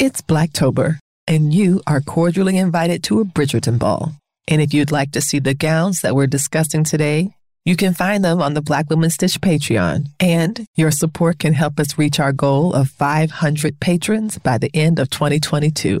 It's Blacktober, and you are cordially invited to a Bridgerton ball. And if you'd like to see the gowns that we're discussing today, you can find them on the Black Women Stitch Patreon. And your support can help us reach our goal of 500 patrons by the end of 2022.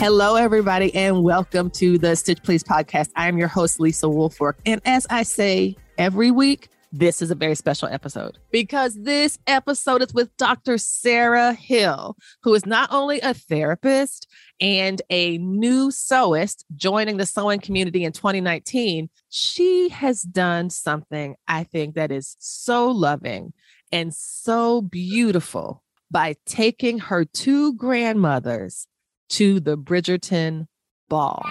Hello, everybody, and welcome to the Stitch Please podcast. I am your host, Lisa Woolfork. And as I say every week, this is a very special episode because this episode is with Dr. Sarah Hill, who is not only a therapist and a new sewist joining the sewing community in 2019, she has done something I think that is so loving and so beautiful by taking her two grandmothers to the Bridgerton ball.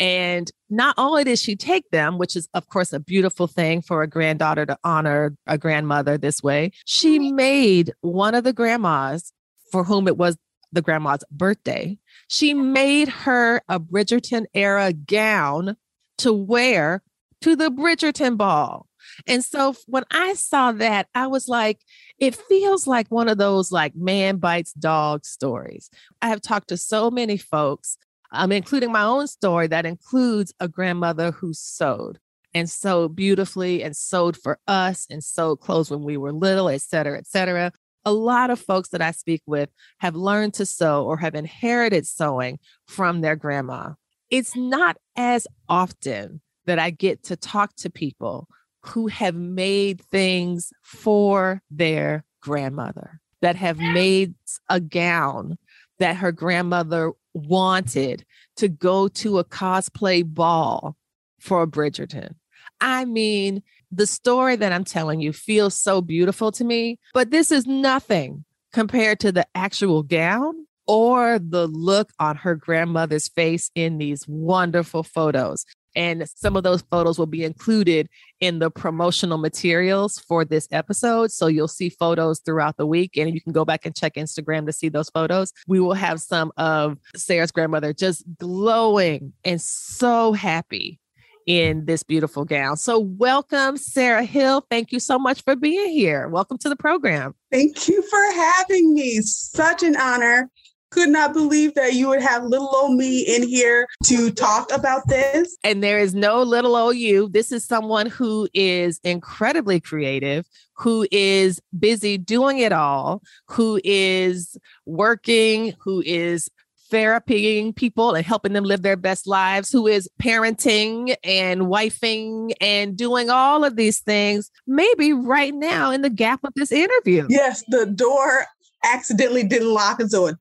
And not only did she take them, which is, of course, a beautiful thing for a granddaughter to honor a grandmother this way, she made one of the grandmas for whom it was the grandma's birthday. She made her a Bridgerton era gown to wear to the Bridgerton ball. And so when I saw that, I was like, it feels like one of those like man bites dog stories. I have talked to so many folks, um, including my own story that includes a grandmother who sewed and sewed beautifully and sewed for us and sewed clothes when we were little, et cetera, et cetera. A lot of folks that I speak with have learned to sew or have inherited sewing from their grandma. It's not as often that I get to talk to people who have made things for their grandmother, that have made a gown that her grandmother wanted to go to a cosplay ball for Bridgerton. I mean, the story that I'm telling you feels so beautiful to me, but this is nothing compared to the actual gown or the look on her grandmother's face in these wonderful photos. And some of those photos will be included in the promotional materials for this episode. So you'll see photos throughout the week, and you can go back and check Instagram to see those photos. We will have some of Sarah's grandmother just glowing and so happy in this beautiful gown. So, welcome, Sarah Hill. Thank you so much for being here. Welcome to the program. Thank you for having me. Such an honor could not believe that you would have little old me in here to talk about this. And there is no little old you. This is someone who is incredibly creative, who is busy doing it all, who is working, who is therapying people and helping them live their best lives, who is parenting and wifing and doing all of these things, maybe right now in the gap of this interview. Yes, the door accidentally didn't lock, and so it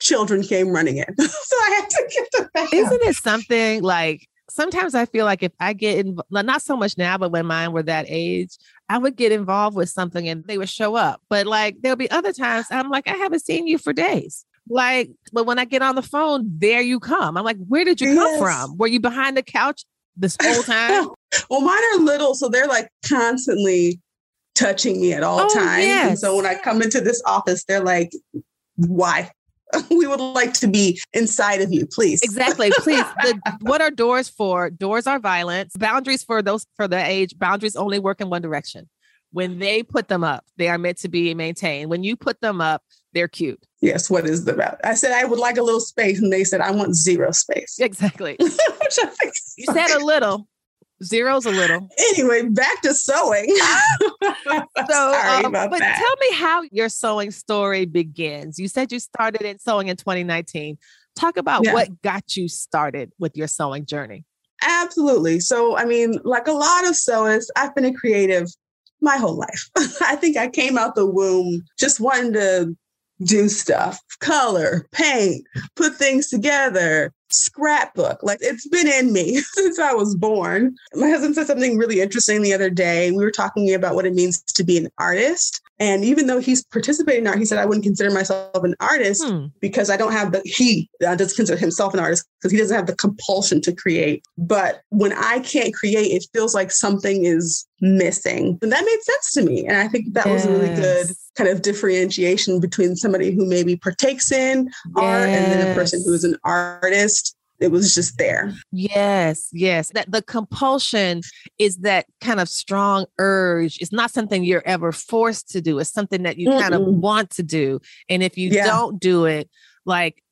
children came running in. so I had to get them back. Isn't it something like sometimes I feel like if I get in, not so much now, but when mine were that age, I would get involved with something and they would show up. But like there'll be other times I'm like, I haven't seen you for days. Like, but when I get on the phone, there you come. I'm like, where did you yes. come from? Were you behind the couch this whole time? well, mine are little, so they're like constantly touching me at all oh, times. Yes. And so when I come into this office, they're like, why? we would like to be inside of you, please. Exactly. Please. The, what are doors for? Doors are violence. Boundaries for those for the age, boundaries only work in one direction. When they put them up, they are meant to be maintained. When you put them up, they're cute. Yes, what is the about? I said I would like a little space, and they said I want zero space. Exactly. you said a little. Zero's a little. Anyway, back to sewing. so, um, but that. tell me how your sewing story begins. You said you started in sewing in 2019. Talk about yeah. what got you started with your sewing journey. Absolutely. So, I mean, like a lot of sewists, I've been a creative my whole life. I think I came out the womb just wanting to do stuff, color, paint, put things together, scrapbook. Like it's been in me since I was born. My husband said something really interesting the other day. We were talking about what it means to be an artist. And even though he's participating in art, he said, I wouldn't consider myself an artist hmm. because I don't have the, he uh, doesn't consider himself an artist because he doesn't have the compulsion to create. But when I can't create, it feels like something is missing. And that made sense to me. And I think that yes. was a really good kind of differentiation between somebody who maybe partakes in yes. art and then a person who is an artist it was just there. Yes, yes. That the compulsion is that kind of strong urge. It's not something you're ever forced to do. It's something that you Mm-mm. kind of want to do. And if you yeah. don't do it, like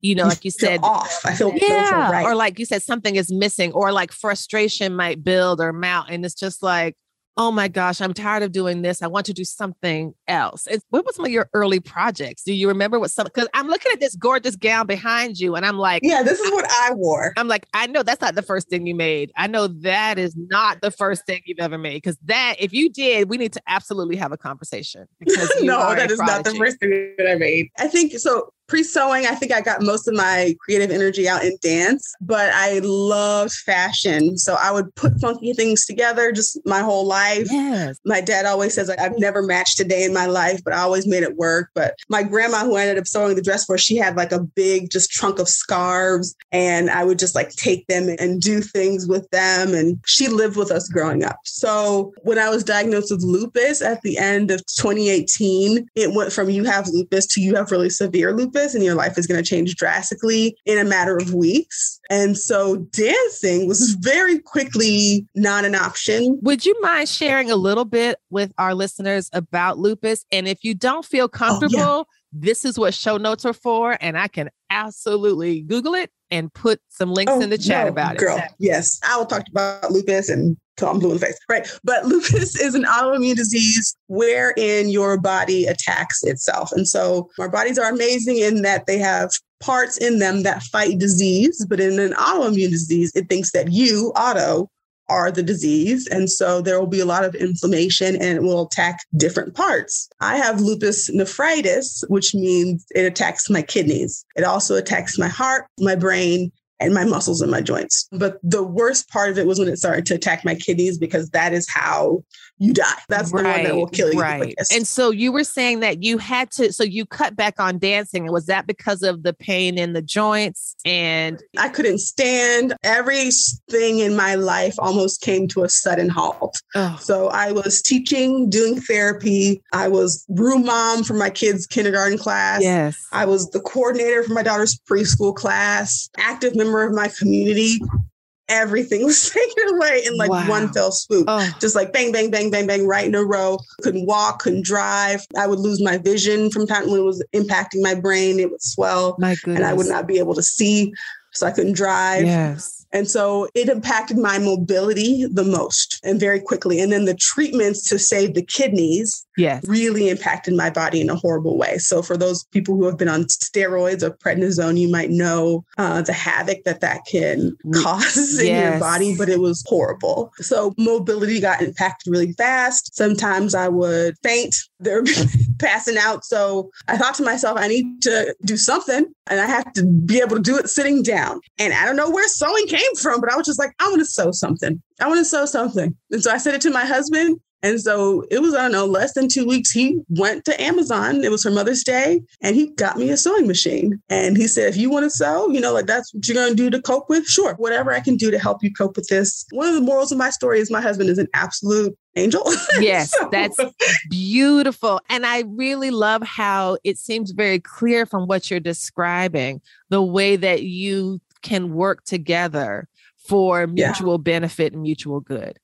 you know, you like you said, off. I feel yeah, right. or like you said, something is missing, or like frustration might build or mount, and it's just like oh my gosh, I'm tired of doing this. I want to do something else. It's, what was some of your early projects? Do you remember what some? Because I'm looking at this gorgeous gown behind you, and I'm like, yeah, this is what I wore. I'm like, I know that's not the first thing you made. I know that is not the first thing you've ever made. Because that, if you did, we need to absolutely have a conversation. Because no, that is not the first thing that I made. I think so pre-sewing i think i got most of my creative energy out in dance but i loved fashion. So i would put funky things together just my whole life. Yes. my dad always says like, i've never matched a day in my life but i always made it work. But my grandma who I ended up sewing the dress for she had like a big just trunk of scarves and i would just like take them and do things with them and she lived with us growing up. So when i was diagnosed with lupus at the end of 2018 it went from you have lupus to you have really severe lupus and your life is going to change drastically in a matter of weeks. And so dancing was very quickly not an option. Would you mind sharing a little bit with our listeners about lupus? And if you don't feel comfortable, oh, yeah. this is what show notes are for. And I can absolutely Google it and put some links oh, in the chat no, about girl, it. Girl, yes. I will talk about lupus and so I'm blue in the face, right? But lupus is an autoimmune disease wherein your body attacks itself. And so our bodies are amazing in that they have parts in them that fight disease, but in an autoimmune disease, it thinks that you, auto, are the disease. And so there will be a lot of inflammation and it will attack different parts. I have lupus nephritis, which means it attacks my kidneys. It also attacks my heart, my brain, and my muscles and my joints. But the worst part of it was when it started to attack my kidneys because that is how you die. That's right, the one that will kill you. Right. And so you were saying that you had to, so you cut back on dancing. Was that because of the pain in the joints? And I couldn't stand everything in my life almost came to a sudden halt. Oh. So I was teaching, doing therapy. I was room mom for my kids' kindergarten class. Yes. I was the coordinator for my daughter's preschool class, active member of my community everything was taken away in like wow. one fell swoop. Oh. Just like bang, bang, bang, bang, bang, right in a row. Couldn't walk, couldn't drive. I would lose my vision from time when it was impacting my brain. It would swell. And I would not be able to see. So I couldn't drive. Yes. And so it impacted my mobility the most and very quickly. And then the treatments to save the kidneys yes. really impacted my body in a horrible way. So for those people who have been on steroids or prednisone, you might know uh, the havoc that that can cause yes. in your body, but it was horrible. So mobility got impacted really fast. Sometimes I would faint. They're passing out. So I thought to myself, I need to do something and I have to be able to do it sitting down. And I don't know where sewing came came from, but I was just like, I want to sew something. I want to sew something. And so I said it to my husband. And so it was, I don't know, less than two weeks. He went to Amazon. It was her Mother's Day and he got me a sewing machine. And he said, if you want to sew, you know, like that's what you're going to do to cope with, sure, whatever I can do to help you cope with this. One of the morals of my story is my husband is an absolute angel. Yes, so. that's beautiful. And I really love how it seems very clear from what you're describing the way that you can work together for mutual yeah. benefit and mutual good.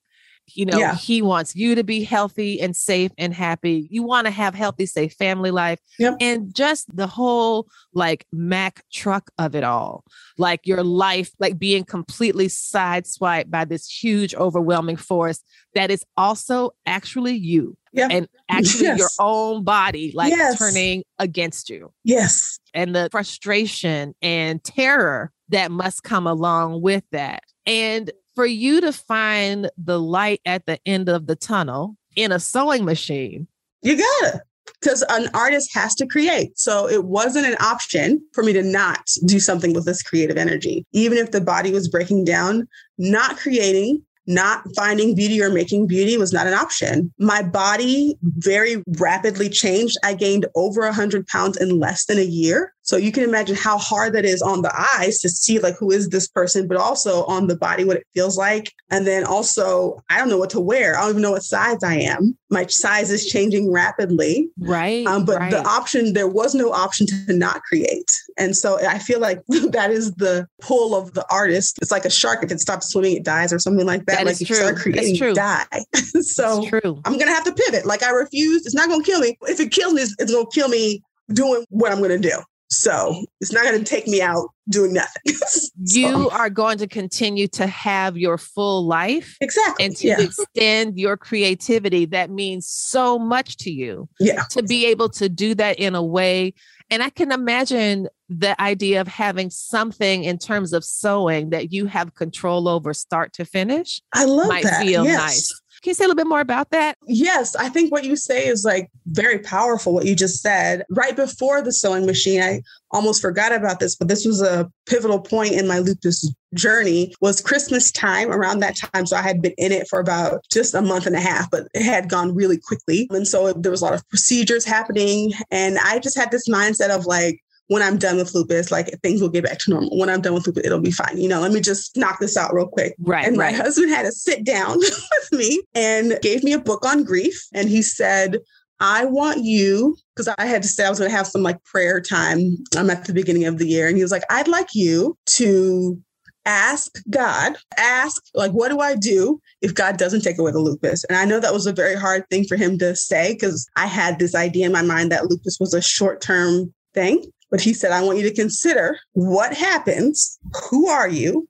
You know, yeah. he wants you to be healthy and safe and happy. You want to have healthy, safe family life. Yep. And just the whole like Mack truck of it all. Like your life, like being completely sideswiped by this huge, overwhelming force that is also actually you. Yeah. And actually yes. your own body like yes. turning against you. Yes. And the frustration and terror that must come along with that. And for you to find the light at the end of the tunnel in a sewing machine. You got it. because an artist has to create. So it wasn't an option for me to not do something with this creative energy. Even if the body was breaking down, not creating not finding beauty or making beauty was not an option. My body very rapidly changed. I gained over 100 pounds in less than a year. So you can imagine how hard that is on the eyes to see like who is this person, but also on the body what it feels like. And then also, I don't know what to wear. I don't even know what size I am. My size is changing rapidly. Right. Um, but right. the option, there was no option to not create. And so I feel like that is the pull of the artist. It's like a shark. If it stops swimming, it dies or something like that. that like if you start creating, true. die. so true. I'm gonna have to pivot. Like I refuse. It's not gonna kill me. If it kills me, it's, it's gonna kill me doing what I'm gonna do. So it's not going to take me out doing nothing. so, you are going to continue to have your full life. Exactly. And to yeah. extend your creativity that means so much to you. Yeah. To be able to do that in a way. And I can imagine the idea of having something in terms of sewing that you have control over start to finish. I love might that. feel yes. nice. Can you say a little bit more about that? Yes, I think what you say is like very powerful, what you just said. Right before the sewing machine, I almost forgot about this, but this was a pivotal point in my lupus journey was Christmas time around that time. So I had been in it for about just a month and a half, but it had gone really quickly. And so there was a lot of procedures happening. And I just had this mindset of like, when I'm done with lupus, like things will get back to normal. When I'm done with lupus, it'll be fine. You know, let me just knock this out real quick. Right. And right. my husband had to sit down with me and gave me a book on grief. And he said, I want you, because I had to say I was going to have some like prayer time I'm at the beginning of the year. And he was like, I'd like you to ask God, ask, like, what do I do if God doesn't take away the lupus? And I know that was a very hard thing for him to say because I had this idea in my mind that lupus was a short term thing. But he said, I want you to consider what happens. Who are you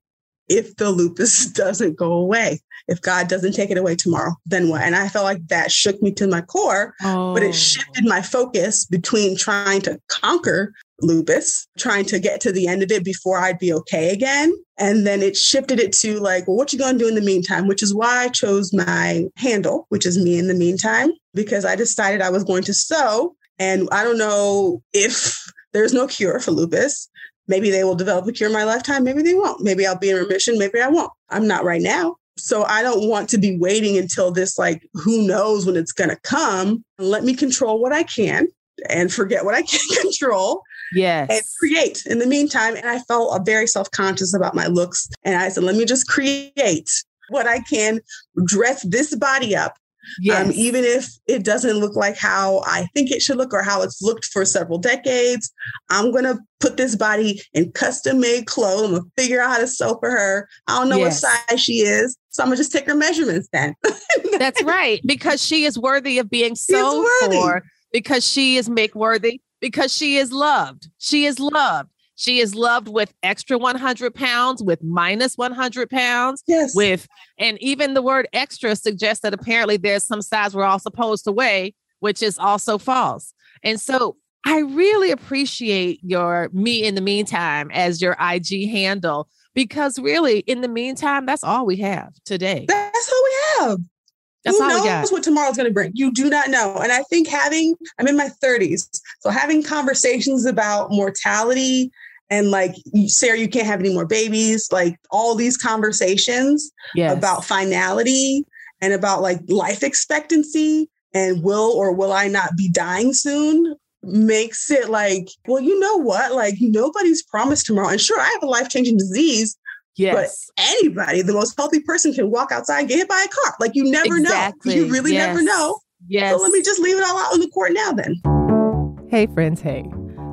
if the lupus doesn't go away? If God doesn't take it away tomorrow, then what? And I felt like that shook me to my core, oh. but it oh. shifted my focus between trying to conquer lupus, trying to get to the end of it before I'd be okay again. And then it shifted it to like, well, what you gonna do in the meantime? Which is why I chose my handle, which is me in the meantime, because I decided I was going to sew. And I don't know if there's no cure for lupus. Maybe they will develop a cure in my lifetime. Maybe they won't. Maybe I'll be in mm-hmm. remission. Maybe I won't. I'm not right now. So I don't want to be waiting until this, like, who knows when it's going to come. Let me control what I can and forget what I can't control. Yes. And create in the meantime. And I felt very self conscious about my looks. And I said, let me just create what I can, dress this body up Yes. Um, even if it doesn't look like how I think it should look or how it's looked for several decades, I'm going to put this body in custom made clothes. I'm going to figure out how to sew for her. I don't know yes. what size she is. So I'm going to just take her measurements then. That's right. Because she is worthy of being sewed for, because she is make worthy, because she is loved. She is loved. She is loved with extra 100 pounds, with minus 100 pounds, yes. with, and even the word extra suggests that apparently there's some size we're all supposed to weigh, which is also false. And so I really appreciate your me in the meantime as your IG handle because really in the meantime, that's all we have today. That's all we have. That's Who knows what tomorrow's going to bring? You do not know. And I think having, I'm in my 30s, so having conversations about mortality and like sarah you can't have any more babies like all these conversations yes. about finality and about like life expectancy and will or will i not be dying soon makes it like well you know what? Like nobody's promised tomorrow. And sure i have a life-changing disease yes. but anybody the most healthy person can walk outside and get hit by a car. Like you never exactly. know you really yes. never know. Yes so let me just leave it all out in the court now then. Hey friends. Hey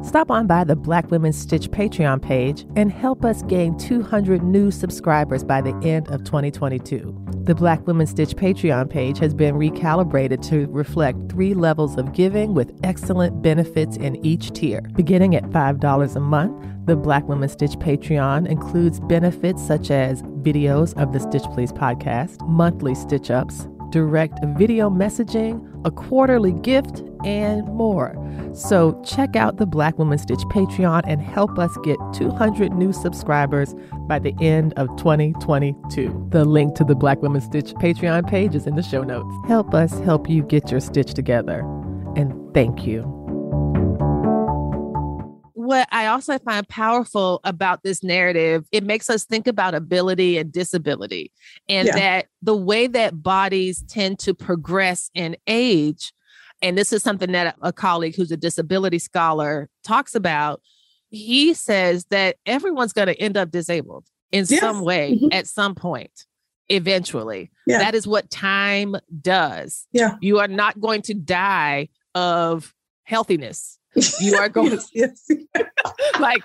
Stop on by the Black Women Stitch Patreon page and help us gain 200 new subscribers by the end of 2022. The Black Women Stitch Patreon page has been recalibrated to reflect three levels of giving with excellent benefits in each tier. Beginning at $5 a month, the Black Women Stitch Patreon includes benefits such as videos of the Stitch Please podcast, monthly stitch ups, direct video messaging, a quarterly gift, and more. So check out the Black Women Stitch Patreon and help us get 200 new subscribers by the end of 2022. The link to the Black Women Stitch Patreon page is in the show notes. Help us help you get your stitch together. and thank you. What I also find powerful about this narrative, it makes us think about ability and disability, and yeah. that the way that bodies tend to progress in age, and this is something that a colleague who's a disability scholar talks about. He says that everyone's going to end up disabled in yes. some way mm-hmm. at some point eventually. Yeah. That is what time does. Yeah. You are not going to die of healthiness. You are going yes, yes. like,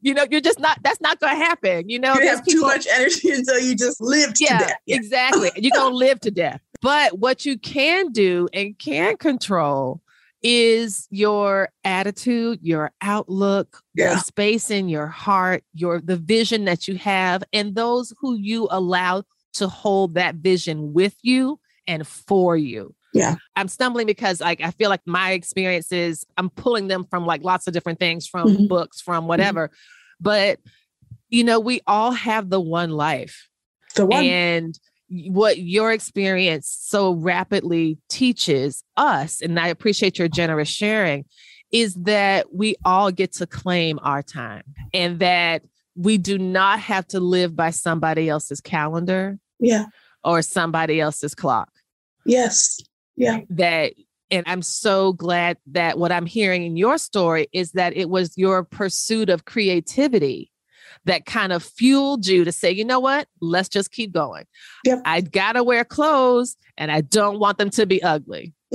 you know, you're just not, that's not going to happen. You know, you have people, too much energy until you just live yeah, to death. Yeah. Exactly. You're going to live to death. But what you can do and can control is your attitude, your outlook, yeah. the space in your heart, your the vision that you have, and those who you allow to hold that vision with you and for you. Yeah. I'm stumbling because like I feel like my experiences, I'm pulling them from like lots of different things from mm-hmm. books, from mm-hmm. whatever. Mm-hmm. But you know, we all have the one life. The one. And what your experience so rapidly teaches us, and I appreciate your generous sharing, is that we all get to claim our time and that we do not have to live by somebody else's calendar yeah or somebody else's clock yes yeah that and i'm so glad that what i'm hearing in your story is that it was your pursuit of creativity that kind of fueled you to say you know what let's just keep going yep. i gotta wear clothes and i don't want them to be ugly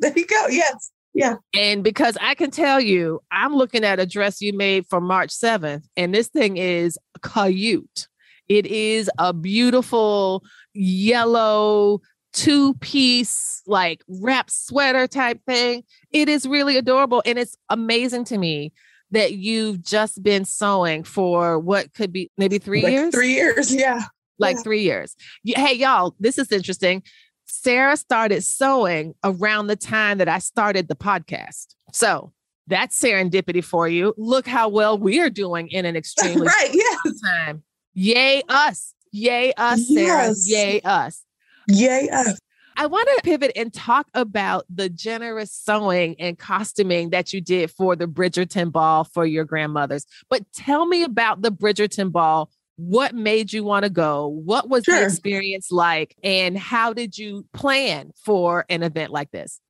there you go yes yeah. And because I can tell you, I'm looking at a dress you made for March 7th, and this thing is cute. It is a beautiful yellow two piece, like wrap sweater type thing. It is really adorable. And it's amazing to me that you've just been sewing for what could be maybe three like years? Three years. Yeah. Like yeah. three years. Hey, y'all, this is interesting. Sarah started sewing around the time that I started the podcast. So that's serendipity for you. Look how well we are doing in an extremely right. Yes. time. Yay us. Yay us, Sarah. Yes. Yay us. Yay us. I want to pivot and talk about the generous sewing and costuming that you did for the Bridgerton ball for your grandmothers. But tell me about the Bridgerton ball what made you want to go? What was sure. the experience like? And how did you plan for an event like this?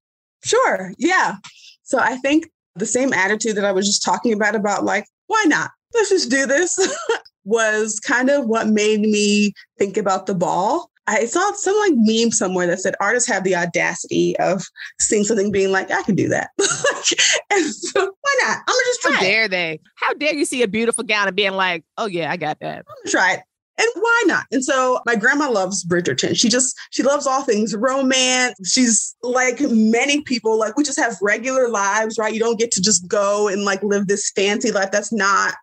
Sure. Yeah. So I think the same attitude that I was just talking about, about like, why not? Let's just do this, was kind of what made me think about the ball. I saw some like meme somewhere that said artists have the audacity of seeing something being like, I can do that. and so why not? I'm gonna just try. How dare it. they? How dare you see a beautiful gown and being like, oh yeah, I got that. I'm gonna try it. And why not? And so my grandma loves Bridgerton. She just she loves all things romance. She's like many people, like we just have regular lives, right? You don't get to just go and like live this fancy life. That's not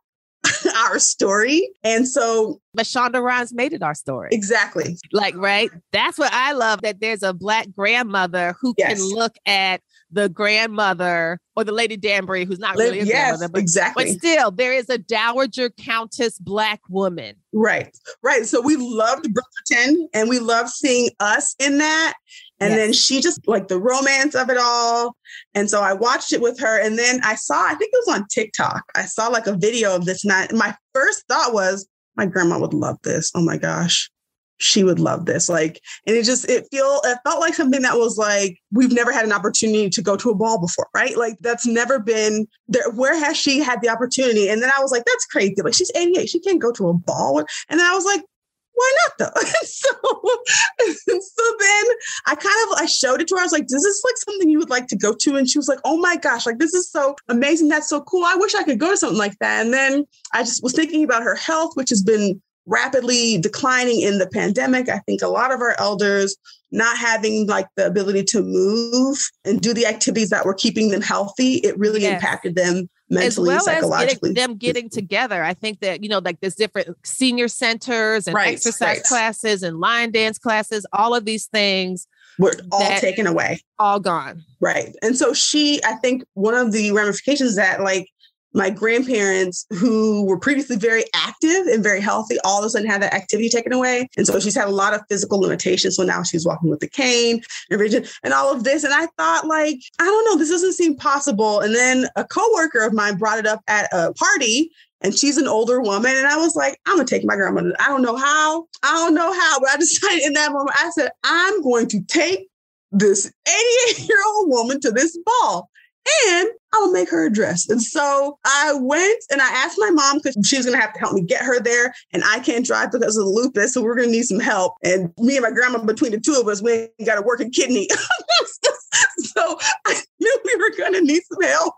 our story. And so But Shonda Rhimes made it our story. Exactly. Like, right? That's what I love that there's a black grandmother who yes. can look at the grandmother or the Lady Danbury, who's not really a yes, grandmother, but, exactly. but still there is a dowager countess black woman. Right, right. So we loved Bridgerton and we loved seeing us in that. And yes. then she just like the romance of it all. And so I watched it with her. And then I saw, I think it was on TikTok. I saw like a video of this. And my first thought was, my grandma would love this. Oh my gosh she would love this. Like, and it just it feel it felt like something that was like we've never had an opportunity to go to a ball before, right? Like that's never been there. Where has she had the opportunity? And then I was like, that's crazy. Like she's 88, she can't go to a ball. And then I was like, why not though? so, so then I kind of I showed it to her. I was like, "Does this like something you would like to go to?" And she was like, "Oh my gosh, like this is so amazing. That's so cool. I wish I could go to something like that." And then I just was thinking about her health, which has been rapidly declining in the pandemic. I think a lot of our elders not having like the ability to move and do the activities that were keeping them healthy, it really yes. impacted them mentally, as well psychologically. As getting, them getting together. I think that, you know, like there's different senior centers and right, exercise right. classes and line dance classes, all of these things were all taken away. All gone. Right. And so she, I think one of the ramifications that like my grandparents who were previously very active and very healthy all of a sudden had that activity taken away. And so she's had a lot of physical limitations. So now she's walking with a cane and rigid and all of this. And I thought, like, I don't know, this doesn't seem possible. And then a coworker of mine brought it up at a party and she's an older woman. And I was like, I'm gonna take my grandmother. I don't know how. I don't know how, but I decided in that moment, I said, I'm going to take this 88 year old woman to this ball and I'll make her a dress. And so I went and I asked my mom because she was going to have to help me get her there. And I can't drive because of the lupus. So we're going to need some help. And me and my grandma, between the two of us, we got a working kidney. so I knew we were going to need some help.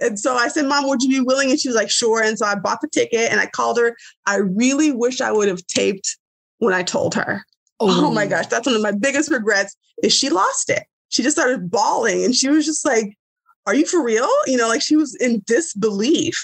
And so I said, Mom, would you be willing? And she was like, Sure. And so I bought the ticket and I called her. I really wish I would have taped when I told her. Oh, oh my gosh, that's one of my biggest regrets is she lost it. She just started bawling and she was just like, are you for real? You know, like she was in disbelief.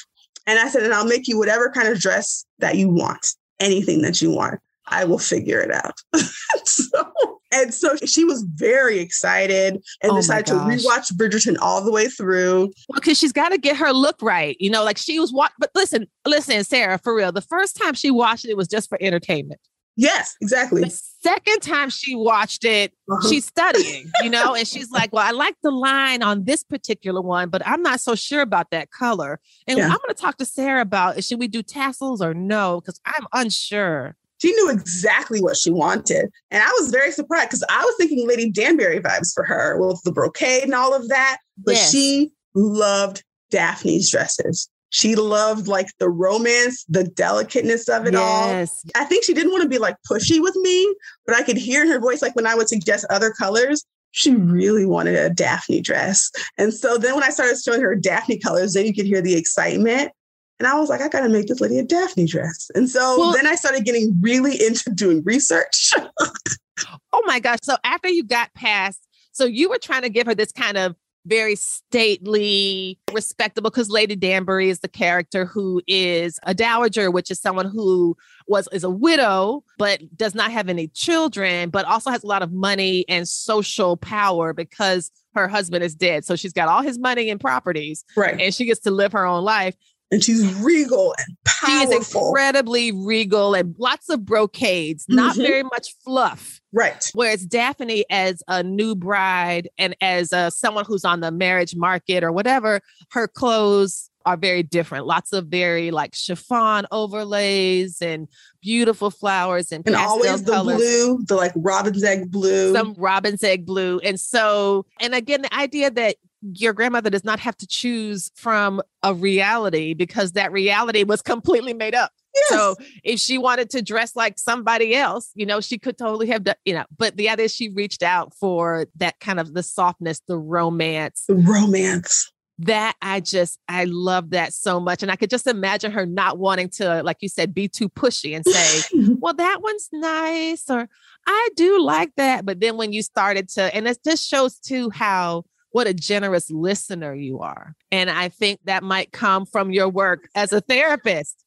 And I said, and I'll make you whatever kind of dress that you want, anything that you want. I will figure it out. so, and so she was very excited and oh decided to rewatch Bridgerton all the way through. Well, because she's got to get her look right. You know, like she was what but listen, listen, Sarah, for real. The first time she watched it was just for entertainment. Yes, exactly. The second time she watched it, uh-huh. she's studying, you know, and she's like, Well, I like the line on this particular one, but I'm not so sure about that color. And yeah. I'm going to talk to Sarah about should we do tassels or no? Because I'm unsure. She knew exactly what she wanted. And I was very surprised because I was thinking Lady Danbury vibes for her with the brocade and all of that. But yes. she loved Daphne's dresses. She loved like the romance, the delicateness of it yes. all. I think she didn't want to be like pushy with me, but I could hear in her voice, like when I would suggest other colors, she really wanted a Daphne dress. And so then when I started showing her Daphne colors, then you could hear the excitement. And I was like, I got to make this lady a Daphne dress. And so well, then I started getting really into doing research. oh my gosh. So after you got past, so you were trying to give her this kind of very stately, respectable, because Lady Danbury is the character who is a dowager, which is someone who was is a widow, but does not have any children, but also has a lot of money and social power because her husband is dead. So she's got all his money and properties. Right. And she gets to live her own life and she's regal and powerful. She is incredibly regal and lots of brocades, not mm-hmm. very much fluff. Right. Whereas Daphne, as a new bride and as a, someone who's on the marriage market or whatever, her clothes are very different. Lots of very like chiffon overlays and beautiful flowers and, and always the colors. blue, the like robin's egg blue, some robin's egg blue. And so, and again, the idea that your grandmother does not have to choose from a reality because that reality was completely made up. Yes. So if she wanted to dress like somebody else, you know, she could totally have done, you know, but the idea is she reached out for that kind of the softness, the romance. The romance. That I just, I love that so much. And I could just imagine her not wanting to, like you said, be too pushy and say, well, that one's nice, or I do like that. But then when you started to, and it just shows too how what a generous listener you are. And I think that might come from your work as a therapist.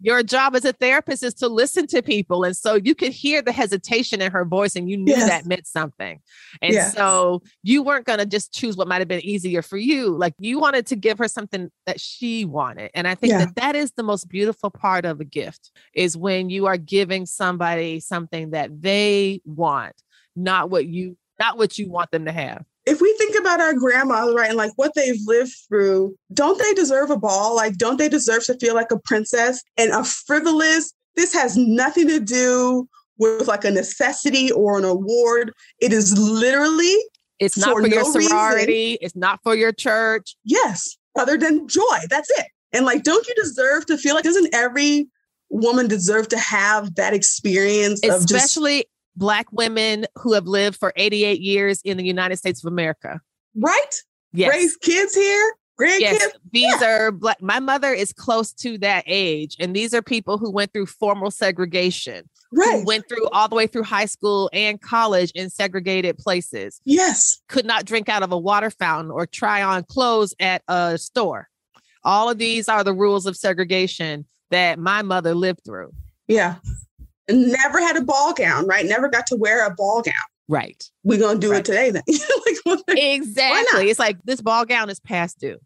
Your job as a therapist is to listen to people. And so you could hear the hesitation in her voice and you knew yes. that meant something. And yes. so you weren't going to just choose what might have been easier for you. Like you wanted to give her something that she wanted. And I think yeah. that that is the most beautiful part of a gift is when you are giving somebody something that they want, not what you not what you want them to have if we think about our grandmas, right, and like what they've lived through, don't they deserve a ball? Like, don't they deserve to feel like a princess? And a frivolous, this has nothing to do with like a necessity or an award. It is literally it's not for, for your sorority, reason. it's not for your church. Yes, other than joy. That's it. And like, don't you deserve to feel like doesn't every woman deserve to have that experience especially Black women who have lived for 88 years in the United States of America. Right? Yes. Raise kids here. Grandkids. Yes, these yeah. are black. My mother is close to that age, and these are people who went through formal segregation, right? went through all the way through high school and college in segregated places. Yes, could not drink out of a water fountain or try on clothes at a store. All of these are the rules of segregation that my mother lived through. Yeah, never had a ball gown, right? Never got to wear a ball gown. Right. We're gonna do right. it today then. like, exactly. It's like this ball gown is past due.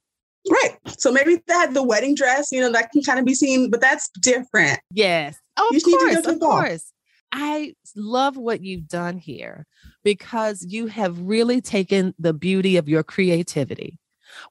Right. So maybe that the wedding dress, you know, that can kind of be seen, but that's different. Yes. Oh, of course. Of course. I love what you've done here because you have really taken the beauty of your creativity,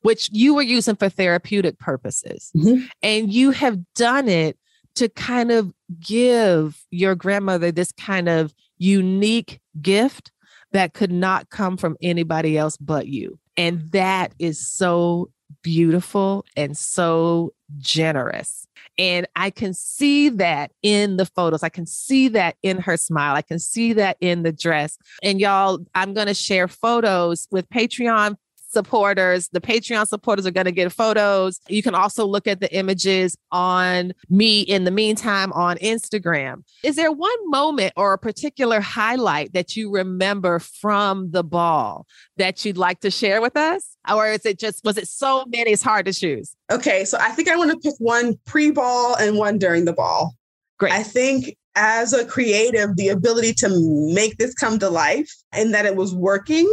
which you were using for therapeutic purposes, mm-hmm. and you have done it to kind of give your grandmother this kind of unique gift that could not come from anybody else but you. And that is so beautiful and so generous. And I can see that in the photos. I can see that in her smile. I can see that in the dress. And y'all, I'm going to share photos with Patreon supporters. The Patreon supporters are going to get photos. You can also look at the images on me in the meantime on Instagram. Is there one moment or a particular highlight that you remember from the ball that you'd like to share with us? Or is it just, was it so many, it's hard to choose? Okay. So I think I want to pick one pre ball and one during the ball. Great. I think as a creative, the ability to make this come to life and that it was working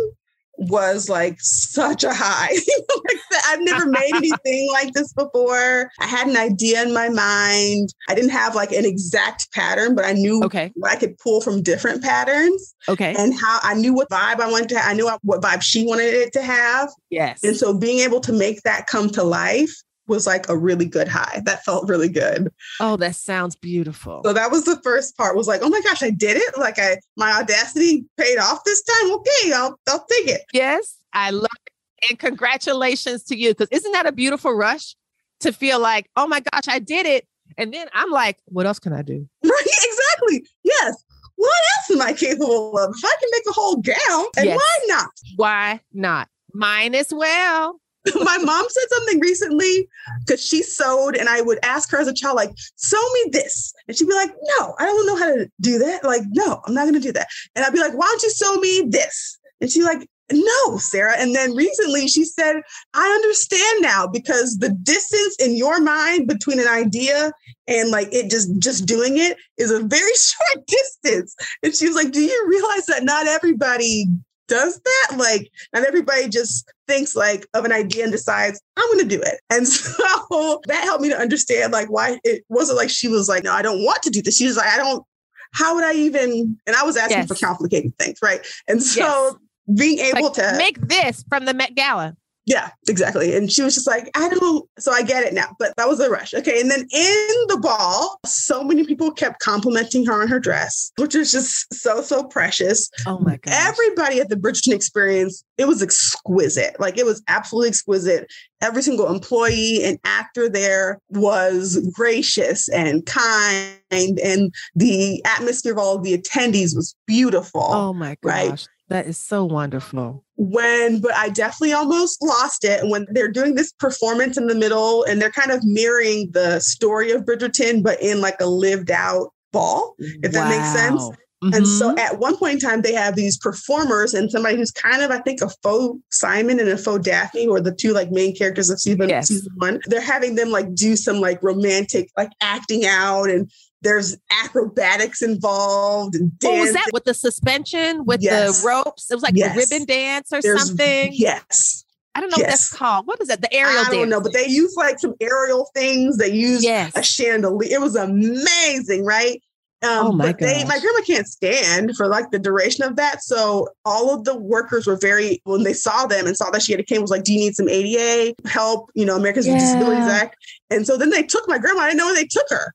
was like such a high. like I've never made anything like this before. I had an idea in my mind. I didn't have like an exact pattern, but I knew okay. what I could pull from different patterns. Okay. And how I knew what vibe I wanted to have. I knew what vibe she wanted it to have. Yes. And so being able to make that come to life was like a really good high. That felt really good. Oh, that sounds beautiful. So that was the first part was like, oh my gosh, I did it. Like I my audacity paid off this time. Okay, I'll I'll take it. Yes, I love it. And congratulations to you. Because isn't that a beautiful rush to feel like, oh my gosh, I did it. And then I'm like, what else can I do? Right, exactly. Yes. What else am I capable of? If I can make a whole gown, and yes. why not? Why not? Mine as well. my mom said something recently because she sewed, and I would ask her as a child, like, sew me this. And she'd be like, No, I don't know how to do that. Like, no, I'm not going to do that. And I'd be like, Why don't you sew me this? And she's like, no, Sarah. And then recently she said, I understand now because the distance in your mind between an idea and like it just just doing it is a very short distance. And she was like, Do you realize that not everybody does that. Like, not everybody just thinks like of an idea and decides, I'm going to do it. And so that helped me to understand like why it wasn't like she was like, no, I don't want to do this. She was like, I don't, how would I even, and I was asking yes. for complicated things. Right. And so yes. being able like, to make this from the Met Gala. Yeah, exactly. And she was just like, I don't, so I get it now, but that was a rush. Okay. And then in the ball, so many people kept complimenting her on her dress, which was just so, so precious. Oh my God. Everybody at the Bridgerton experience, it was exquisite. Like it was absolutely exquisite. Every single employee and actor there was gracious and kind. And the atmosphere of all of the attendees was beautiful. Oh my gosh. Right? That is so wonderful. When, but I definitely almost lost it when they're doing this performance in the middle and they're kind of mirroring the story of Bridgerton, but in like a lived out ball, if wow. that makes sense. Mm-hmm. And so mm-hmm. at one point in time, they have these performers and somebody who's kind of, I think, a faux Simon and a faux Daphne, or the two like main characters of season, yes. season one. They're having them like do some like romantic, like acting out and there's acrobatics involved and What was that with the suspension with yes. the ropes? It was like yes. a ribbon dance or there's, something. Yes. I don't know yes. what that's called. What is that? The aerial dance. I don't dance. know, but they use like some aerial things. They use a chandelier. It was amazing, right? Um, oh my but they, my grandma can't stand for like the duration of that. So all of the workers were very when they saw them and saw that she had a cane was like, "Do you need some ADA help?" You know, Americans yeah. with Disabilities Act. And so then they took my grandma. I didn't know where they took her.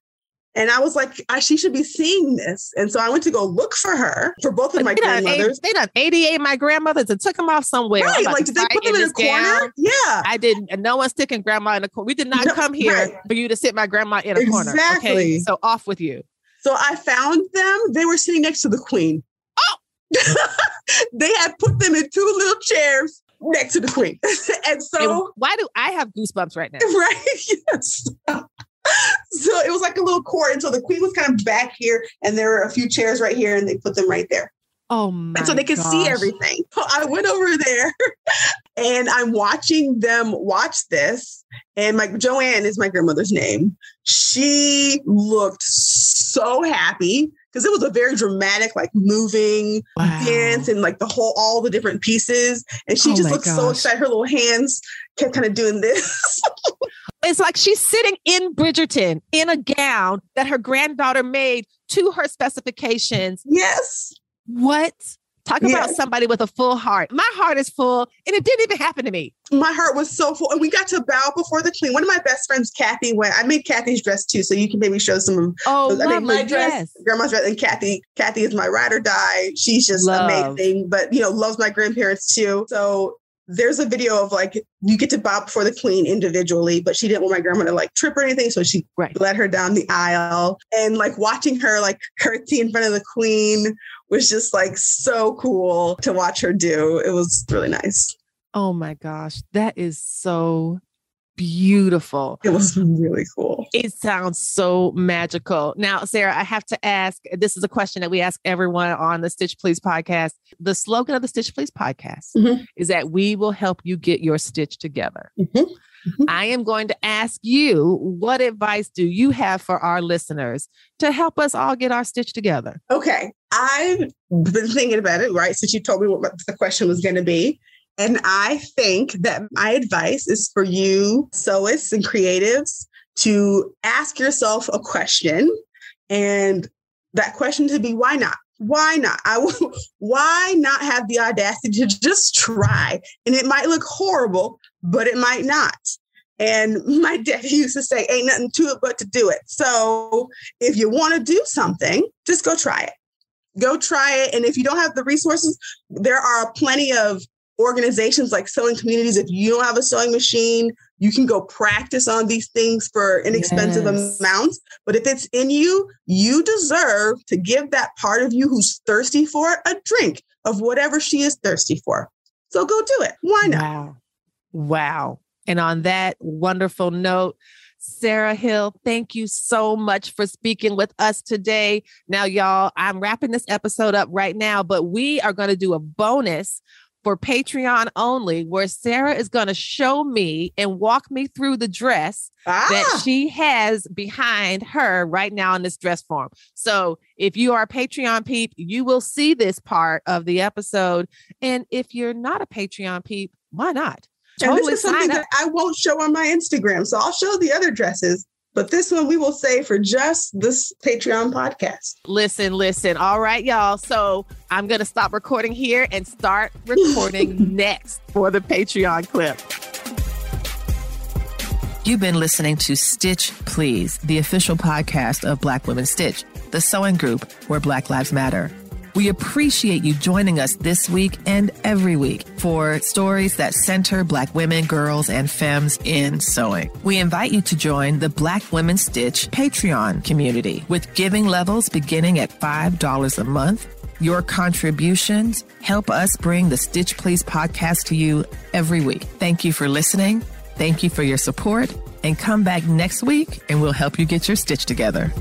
And I was like, I, she should be seeing this. And so I went to go look for her for both of my they grandmothers. Done, they done 88 my grandmothers and took them off somewhere. Right. Like, did they put them in, a corner? Gown. Yeah. I didn't. And no one's sticking grandma in a corner. We did not no, come here right. for you to sit my grandma in a exactly. corner. Okay. So off with you. So I found them. They were sitting next to the queen. Oh, they had put them in two little chairs next to the queen. and so and why do I have goosebumps right now? Right. Yes. So it was like a little court. And so the queen was kind of back here, and there were a few chairs right here, and they put them right there. Oh my! And so they could gosh. see everything. So I went over there, and I'm watching them watch this. And my Joanne is my grandmother's name. She looked so happy. Because it was a very dramatic, like moving wow. dance and like the whole, all the different pieces. And she oh just looked gosh. so excited. Her little hands kept kind of doing this. it's like she's sitting in Bridgerton in a gown that her granddaughter made to her specifications. Yes. What? Talk about somebody with a full heart. My heart is full, and it didn't even happen to me. My heart was so full, and we got to bow before the queen. One of my best friends, Kathy, went. I made Kathy's dress too, so you can maybe show some of. Oh, those. I made my dress, yes. grandma's dress, and Kathy. Kathy is my ride or die. She's just love. amazing, but you know, loves my grandparents too. So there's a video of like you get to bow before the queen individually, but she didn't want my grandma to like trip or anything, so she right. led her down the aisle and like watching her like curtsy in front of the queen was just like so cool to watch her do. It was really nice. Oh my gosh, that is so beautiful. It was really cool. It sounds so magical. Now, Sarah, I have to ask this is a question that we ask everyone on the Stitch Please podcast. The slogan of the Stitch Please podcast mm-hmm. is that we will help you get your stitch together. Mm-hmm. Mm-hmm. I am going to ask you what advice do you have for our listeners to help us all get our stitch together? Okay. I've been thinking about it, right? Since you told me what the question was going to be. And I think that my advice is for you, sewists and creatives, to ask yourself a question. And that question to be why not? Why not? I will, why not have the audacity to just try? And it might look horrible, but it might not. And my dad used to say, ain't nothing to it but to do it. So if you want to do something, just go try it. Go try it. And if you don't have the resources, there are plenty of organizations like sewing communities. If you don't have a sewing machine, you can go practice on these things for inexpensive yes. amounts. But if it's in you, you deserve to give that part of you who's thirsty for it a drink of whatever she is thirsty for. So go do it. Why not? Wow. Wow. And on that wonderful note, Sarah Hill, thank you so much for speaking with us today. Now, y'all, I'm wrapping this episode up right now, but we are going to do a bonus for Patreon only, where Sarah is going to show me and walk me through the dress ah. that she has behind her right now in this dress form. So if you are a Patreon peep, you will see this part of the episode. And if you're not a Patreon peep, why not? And totally this is something that I won't show on my Instagram. So I'll show the other dresses. But this one we will say for just this Patreon podcast. Listen, listen. All right, y'all. So I'm going to stop recording here and start recording next for the Patreon clip. You've been listening to Stitch Please, the official podcast of Black Women Stitch, the sewing group where Black Lives Matter. We appreciate you joining us this week and every week for stories that center Black women, girls, and femmes in sewing. We invite you to join the Black Women Stitch Patreon community with giving levels beginning at $5 a month. Your contributions help us bring the Stitch Please podcast to you every week. Thank you for listening. Thank you for your support. And come back next week and we'll help you get your stitch together.